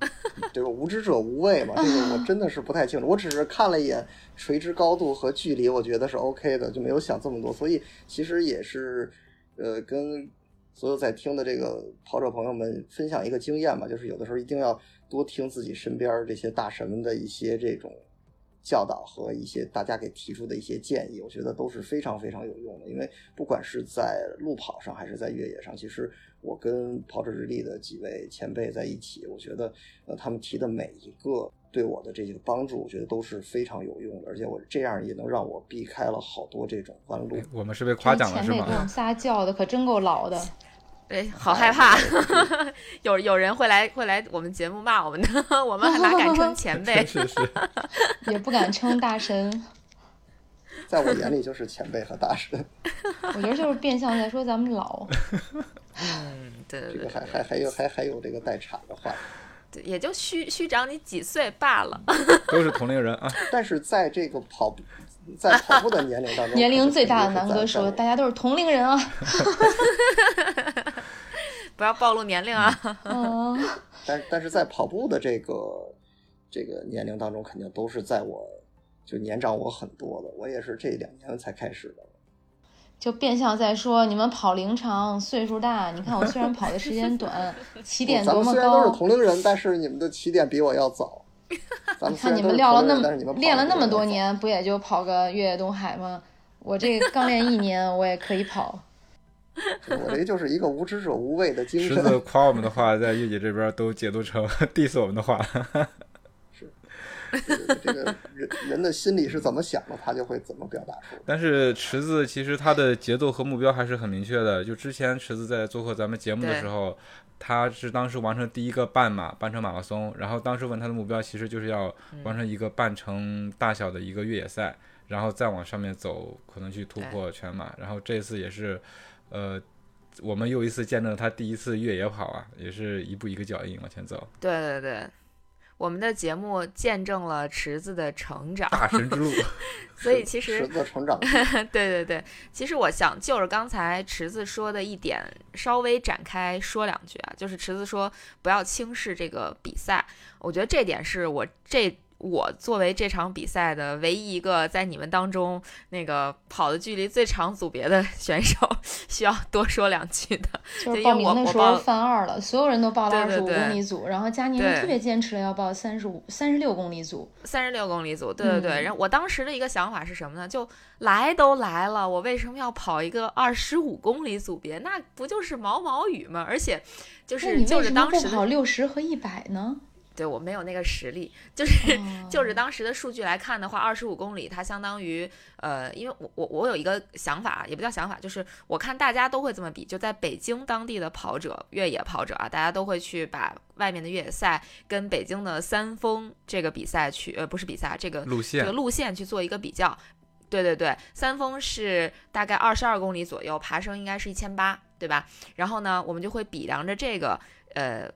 Speaker 7: 对吧？无知者无畏嘛，这个我真的是不太清楚。我只是看了一眼垂直高度和距离，我觉得是 OK 的，就没有想这么多。所以其实也是，呃，跟所有在听的这个跑者朋友们分享一个经验吧，就是有的时候一定要多听自己身边这些大神们的一些这种教导和一些大家给提出的一些建议，我觉得都是非常非常有用的。因为不管是在路跑上还是在越野上，其实。我跟跑者日历的几位前辈在一起，我觉得，呃，他们提的每一个对我的这些帮助，我觉得都是非常有用的，而且我这样也能让我避开了好多这种弯路。
Speaker 8: 我们是被夸奖了是吗？前
Speaker 4: 撒娇的可真够老的，
Speaker 5: 哎，好害怕，有有人会来会来我们节目骂我们的，我们还哪敢称前辈？
Speaker 8: 是是，
Speaker 4: 也不敢称大神。
Speaker 7: 在我眼里就是前辈和大神。
Speaker 4: 我觉得就是变相在说咱们老。
Speaker 5: 嗯，对对对，
Speaker 7: 还还还有还还有这个待产的话，
Speaker 5: 对，也就虚虚长你几岁罢了，
Speaker 8: 都是同龄人啊。
Speaker 7: 但是在这个跑步，在跑步的年龄当中，
Speaker 4: 年龄最大的南哥说，大家都是同龄人啊，
Speaker 5: 不要暴露年龄啊。
Speaker 4: 嗯，
Speaker 7: 但但是在跑步的这个这个年龄当中，肯定都是在我就年长我很多的，我也是这两年才开始的。
Speaker 4: 就变相在说你们跑龄长，岁数大。你看我虽然跑的时间短，起点多么高。
Speaker 7: 咱们虽然都是同龄人，但是你们的起点比我要早。
Speaker 4: 你看你们练了那么练了那么多年，不也就跑个越野东海吗？我这刚练一年，我也可以跑。
Speaker 7: 我这就是一个无知者无畏的精神。
Speaker 8: 夸我们的话，在月姐这边都解读成 diss 我们的话。
Speaker 7: 这个人人的心里是怎么想的，他就会怎么表达出。
Speaker 8: 但是池子其实他的节奏和目标还是很明确的。就之前池子在做客咱们节目的时候，他是当时完成第一个半马半程马拉松，然后当时问他的目标其实就是要完成一个半程大小的一个越野赛，然后再往上面走，可能去突破全马。然后这次也是，呃，我们又一次见证了他第一次越野跑啊，也是一步一个脚印往前走。
Speaker 5: 对对对。我们的节目见证了池子的成长，
Speaker 8: 大神之路。
Speaker 5: 所以其实
Speaker 7: 池子成长，
Speaker 5: 对对对。其实我想就是刚才池子说的一点，稍微展开说两句啊，就是池子说不要轻视这个比赛，我觉得这点是我这。我作为这场比赛的唯一一个在你们当中那个跑的距离最长组别的选手，需要多说两句的。
Speaker 4: 就是报名的时候犯二了，所有人都报了二十五公里组，然后佳宁特别坚持了要报三十五、三十六公里组。
Speaker 5: 三十六公里组，对对对。然后我当时的一个想法是什么呢？就来都来了，我为什么要跑一个二十五公里组别？那不就是毛毛雨吗？而且就是就是当时
Speaker 4: 跑六十和一百呢？
Speaker 5: 对我没有那个实力，就是就着当时的数据来看的话，二十五公里它相当于呃，因为我我我有一个想法，也不叫想法，就是我看大家都会这么比，就在北京当地的跑者，越野跑者啊，大家都会去把外面的越野赛跟北京的三峰这个比赛去呃不是比赛这个
Speaker 8: 路线
Speaker 5: 这个路线去做一个比较。对对对，三峰是大概二十二公里左右，爬升应该是一千八，对吧？然后呢，我们就会比量着这个呃。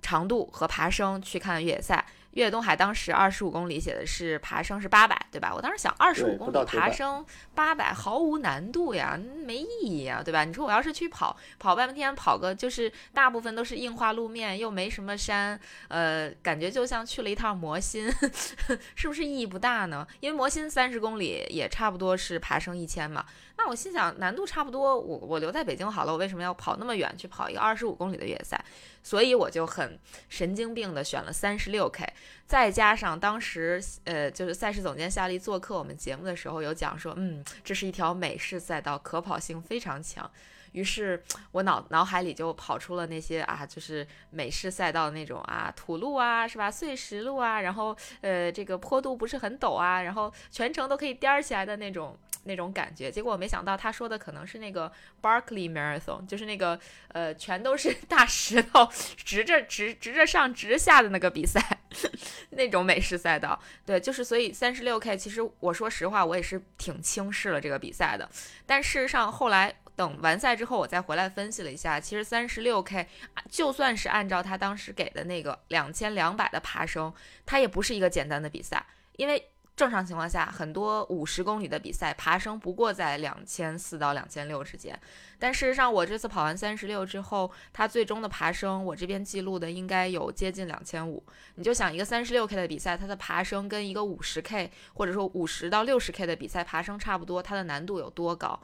Speaker 5: 长度和爬升去看越野赛，越野东海当时二十五公里写的是爬升是八百，对吧？我当时想二十五公里爬升八百毫无难度呀，没意义呀，对吧？你说我要是去跑跑半天，跑个就是大部分都是硬化路面，又没什么山，呃，感觉就像去了一趟魔心，是不是意义不大呢？因为魔心三十公里也差不多是爬升一千嘛。那我心想难度差不多，我我留在北京好了，我为什么要跑那么远去跑一个二十五公里的越野赛？所以我就很神经病的选了三十六 K，再加上当时呃就是赛事总监夏利做客我们节目的时候有讲说，嗯，这是一条美式赛道，可跑性非常强。于是我脑脑海里就跑出了那些啊，就是美式赛道那种啊，土路啊，是吧？碎石路啊，然后呃，这个坡度不是很陡啊，然后全程都可以颠起来的那种。那种感觉，结果我没想到他说的可能是那个 Barkley Marathon，就是那个呃，全都是 大石头，直着直直着上直下的那个比赛，那种美式赛道。对，就是所以三十六 K，其实我说实话，我也是挺轻视了这个比赛的。但事实上，后来等完赛之后，我再回来分析了一下，其实三十六 K 就算是按照他当时给的那个两千两百的爬升，它也不是一个简单的比赛，因为。正常情况下，很多五十公里的比赛爬升不过在两千四到两千六之间。但事实上，我这次跑完三十六之后，它最终的爬升，我这边记录的应该有接近两千五。你就想一个三十六 K 的比赛，它的爬升跟一个五十 K 或者说五十到六十 K 的比赛爬升差不多，它的难度有多高？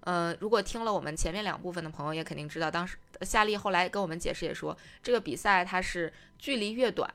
Speaker 5: 呃，如果听了我们前面两部分的朋友也肯定知道，当时夏利后来跟我们解释也说，这个比赛它是距离越短。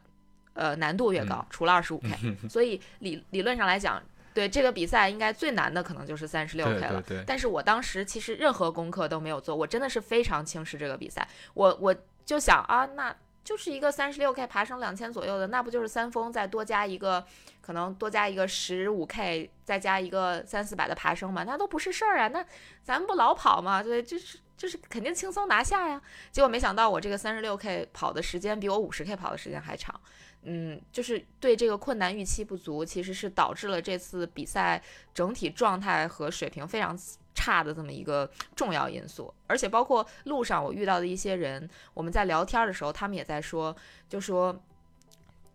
Speaker 5: 呃，难度越高，除了二十五 K，所以理理论上来讲，对这个比赛应该最难的可能就是三十六 K 了。但是我当时其实任何功课都没有做，我真的是非常轻视这个比赛。我我就想啊，那就是一个三十六 K 爬升两千左右的，那不就是三峰再多加一个，可能多加一个十五 K，再加一个三四百的爬升嘛？那都不是事儿啊。那咱们不老跑吗？对，就是就是肯定轻松拿下呀。结果没想到我这个三十六 K 跑的时间比我五十 K 跑的时间还长。嗯，就是对这个困难预期不足，其实是导致了这次比赛整体状态和水平非常差的这么一个重要因素。而且包括路上我遇到的一些人，我们在聊天的时候，他们也在说，就说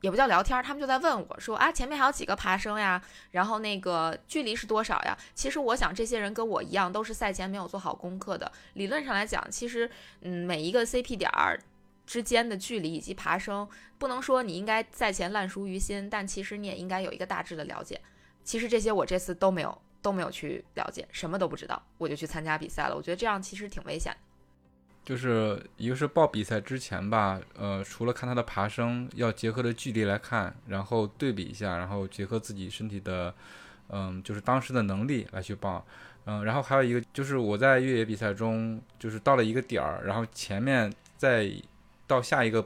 Speaker 5: 也不叫聊天，他们就在问我说啊，前面还有几个爬升呀？然后那个距离是多少呀？其实我想，这些人跟我一样，都是赛前没有做好功课的。理论上来讲，其实嗯，每一个 CP 点儿。之间的距离以及爬升，不能说你应该赛前烂熟于心，但其实你也应该有一个大致的了解。其实这些我这次都没有都没有去了解，什么都不知道，我就去参加比赛了。我觉得这样其实挺危险的。
Speaker 8: 就是一个是报比赛之前吧，呃，除了看他的爬升，要结合的距离来看，然后对比一下，然后结合自己身体的，嗯，就是当时的能力来去报。嗯，然后还有一个就是我在越野比赛中，就是到了一个点儿，然后前面在。到下一个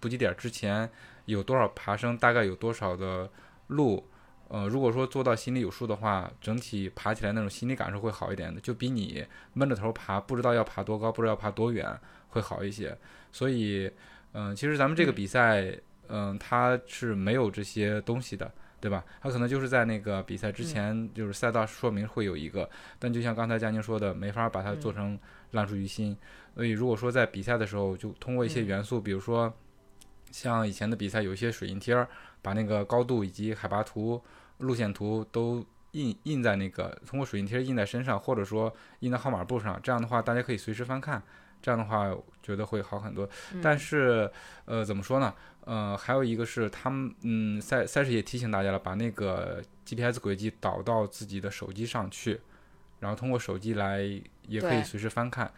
Speaker 8: 补给点之前有多少爬升，大概有多少的路，呃，如果说做到心里有数的话，整体爬起来那种心理感受会好一点的，就比你闷着头爬，不知道要爬多高，不知道要爬多远会好一些。所以，嗯，其实咱们这个比赛，嗯，它是没有这些东西的，对吧？它可能就是在那个比赛之前，就是赛道说明会有一个，但就像刚才佳宁说的，没法把它做成烂熟于心。所以，如果说在比赛的时候，就通过一些元素，比如说像以前的比赛，有一些水印贴儿，把那个高度以及海拔图、路线图都印印在那个，通过水印贴印在身上，或者说印在号码布上，这样的话大家可以随时翻看，这样的话觉得会好很多。但是，呃，怎么说呢？呃，还有一个是他们，嗯，赛赛事也提醒大家了，把那个 GPS 轨迹导到自己的手机上去，然后通过手机来也可以随时翻看。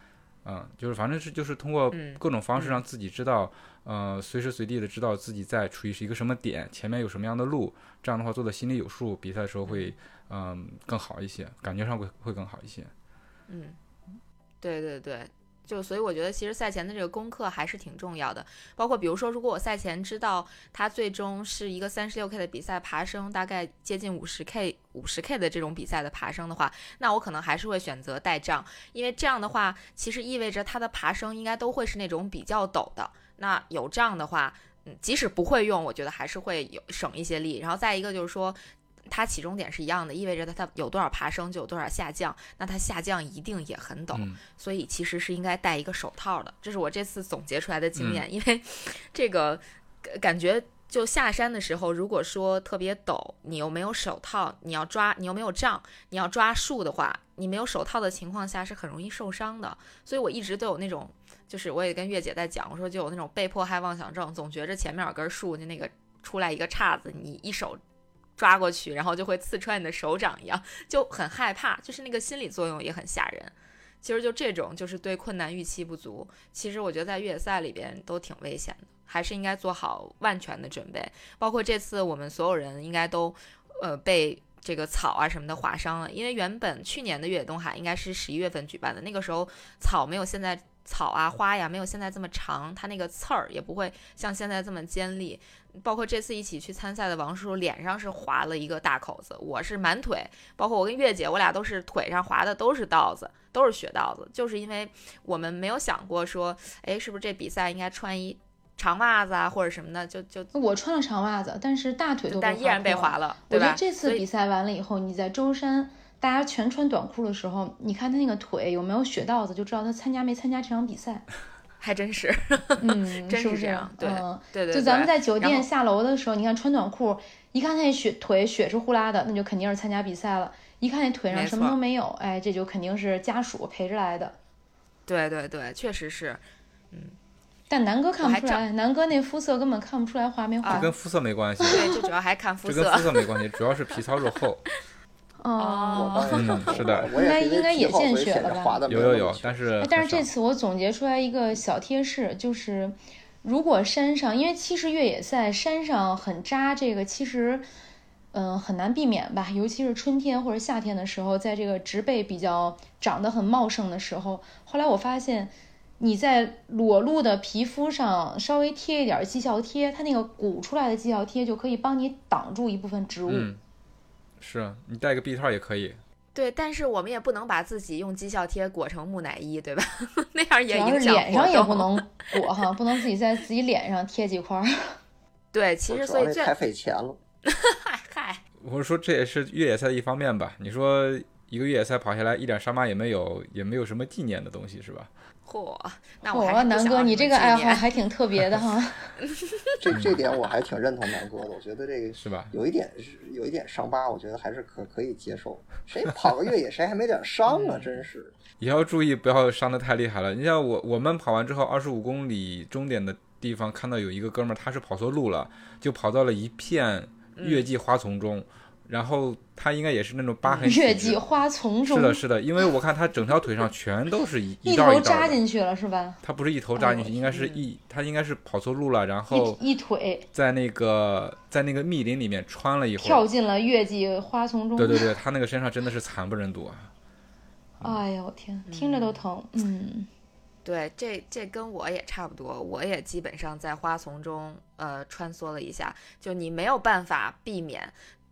Speaker 8: 嗯，就是反正是就是通过各种方式让自己知道，呃，随时随地的知道自己在处于是一个什么点，前面有什么样的路，这样的话做的心里有数，比赛的时候会嗯更好一些，感觉上会会更好一些。
Speaker 5: 嗯，对对对。就所以我觉得其实赛前的这个功课还是挺重要的，包括比如说，如果我赛前知道它最终是一个三十六 K 的比赛爬升，大概接近五十 K 五十 K 的这种比赛的爬升的话，那我可能还是会选择带杖，因为这样的话其实意味着它的爬升应该都会是那种比较陡的。那有杖的话，嗯，即使不会用，我觉得还是会有省一些力。然后再一个就是说。它起终点是一样的，意味着它它有多少爬升就有多少下降，那它下降一定也很陡，所以其实是应该戴一个手套的。这是我这次总结出来的经验，因为这个感觉就下山的时候，如果说特别陡，你又没有手套，你要抓你又没有杖，你要抓树的话，你没有手套的情况下是很容易受伤的。所以我一直都有那种，就是我也跟月姐在讲，我说就有那种被迫害妄想症，总觉着前面有根树，就那个出来一个叉子，你一手。抓过去，然后就会刺穿你的手掌一样，就很害怕，就是那个心理作用也很吓人。其实就这种，就是对困难预期不足。其实我觉得在越野赛里边都挺危险的，还是应该做好万全的准备。包括这次我们所有人应该都，呃，被这个草啊什么的划伤了。因为原本去年的越野东海应该是十一月份举办的，那个时候草没有现在草啊花呀没有现在这么长，它那个刺儿也不会像现在这么尖利。包括这次一起去参赛的王叔叔脸上是划了一个大口子，我是满腿，包括我跟月姐，我俩都是腿上划的都是道子，都是血道子，就是因为我们没有想过说，哎，是不是这比赛应该穿一。长袜子啊，或者什么的，就就
Speaker 9: 我穿了长袜子，但是大腿都
Speaker 5: 但依然被划了。
Speaker 9: 我觉得这次比赛完了以后，你在舟山，大家全穿短裤的时候，你看他那个腿有没有血道子，就知道他参加没参加这场比赛。
Speaker 5: 还真是，
Speaker 9: 嗯，
Speaker 5: 真
Speaker 9: 是
Speaker 5: 这样。对对对，
Speaker 9: 就咱们在酒店下楼的时候，你看穿短裤，一看那血腿血是呼啦的，那就肯定是参加比赛了。一看那腿上什么都没有，哎，这就肯定是家属陪着来的。
Speaker 5: 对对对，确实是，嗯。
Speaker 9: 但南哥看不出来，南哥那肤色根本看不出来滑没滑。
Speaker 8: 这跟肤色没关系。
Speaker 5: 对，就主要还看肤
Speaker 8: 色。这跟肤色没关系，主要是皮糙肉厚。
Speaker 9: 哦，
Speaker 8: 嗯，是的。
Speaker 9: 应该应该也见血了吧？
Speaker 8: 有有有，但是
Speaker 9: 但是这次我总结出来一个小贴士，就是如果山上，因为其实越野赛山上很扎，这个其实嗯很难避免吧，尤其是春天或者夏天的时候，在这个植被比较长得很茂盛的时候，后来我发现。你在裸露的皮肤上稍微贴一点绩效贴，它那个鼓出来的绩效贴就可以帮你挡住一部分植物。
Speaker 8: 嗯，是你戴个臂套也可以。
Speaker 5: 对，但是我们也不能把自己用绩效贴裹成木乃伊，对吧？那样也影
Speaker 9: 响脸上也不能裹哈，不能自己在自己脸上贴几块。
Speaker 5: 对，其实所以这
Speaker 7: 太费钱了。
Speaker 5: 嗨，
Speaker 8: 我是说这也是越野赛的一方面吧？你说一个越野赛跑下来一点伤疤也没有，也没有什么纪念的东西，是吧？
Speaker 5: 嚯，那我还
Speaker 9: 南哥，你这个爱好还挺特别的哈。
Speaker 7: 这这点我还挺认同南哥的，我觉得这个
Speaker 8: 是吧？
Speaker 7: 有一点是有一点伤疤，我觉得还是可可以接受。谁跑个越野，谁还没点伤啊？真是。
Speaker 8: 也要注意不要伤的太厉害了。你像我，我们跑完之后，二十五公里终点的地方，看到有一个哥们儿，他是跑错路了，就跑到了一片月季花丛中。然后他应该也是那种疤痕。
Speaker 9: 月季花丛中。
Speaker 8: 是的，是的，因为我看他整条腿上全都是一
Speaker 9: 一头扎进去了，是吧？
Speaker 8: 他不是一头扎进去，应该是一他应该是跑错路了，然后
Speaker 9: 一腿
Speaker 8: 在那个在那个密林里面穿了一会儿，
Speaker 9: 跳进了月季花丛中。
Speaker 8: 对对对，他那个身上真的是惨不忍睹啊！
Speaker 9: 哎呀，我天，听着都疼。嗯，
Speaker 5: 对，这这跟我也差不多，我也基本上在花丛中呃穿梭了一下，就你没有办法避免。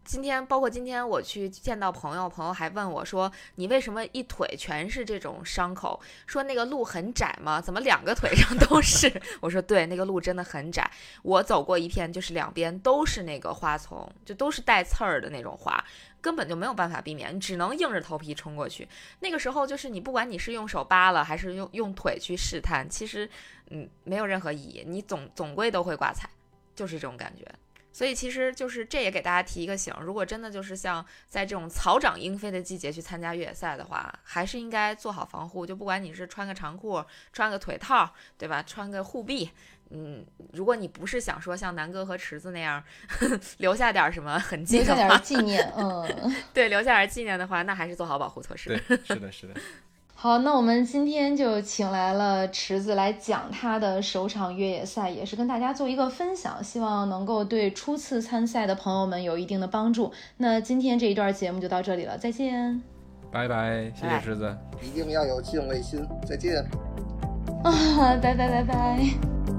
Speaker 5: 今天包括今天我去见到朋友，朋友还问我说：“你为什么一腿全是这种伤口？说那个路很窄吗？怎么两个腿上都是？” 我说：“对，那个路真的很窄。我走过一片，就是两边都是那个花丛，就都是带刺儿的那种花，根本就没有办法避免，你只能硬着头皮冲过去。那个时候就是你不管你是用手扒了还是用用腿去试探，其实嗯没有任何意义，你总总归都会挂彩，就是这种感觉。”所以其实就是这也给大家提一个醒，如果真的就是像在这种草长莺飞的季节去参加越野赛的话，还是应该做好防护。就不管你是穿个长裤、穿个腿套，对吧？穿个护臂，嗯，如果你不是想说像南哥和池子那样 留下点什么痕迹，
Speaker 9: 留下点纪念，嗯，
Speaker 5: 对，留下点纪念的话，那还是做好保护措施。
Speaker 8: 对，是的，是的。
Speaker 9: 好，那我们今天就请来了池子来讲他的首场越野赛，也是跟大家做一个分享，希望能够对初次参赛的朋友们有一定的帮助。那今天这一段节目就到这里了，再见，
Speaker 8: 拜拜，谢谢池子，
Speaker 7: 一定要有敬畏心，再见，
Speaker 9: 啊，拜拜拜拜。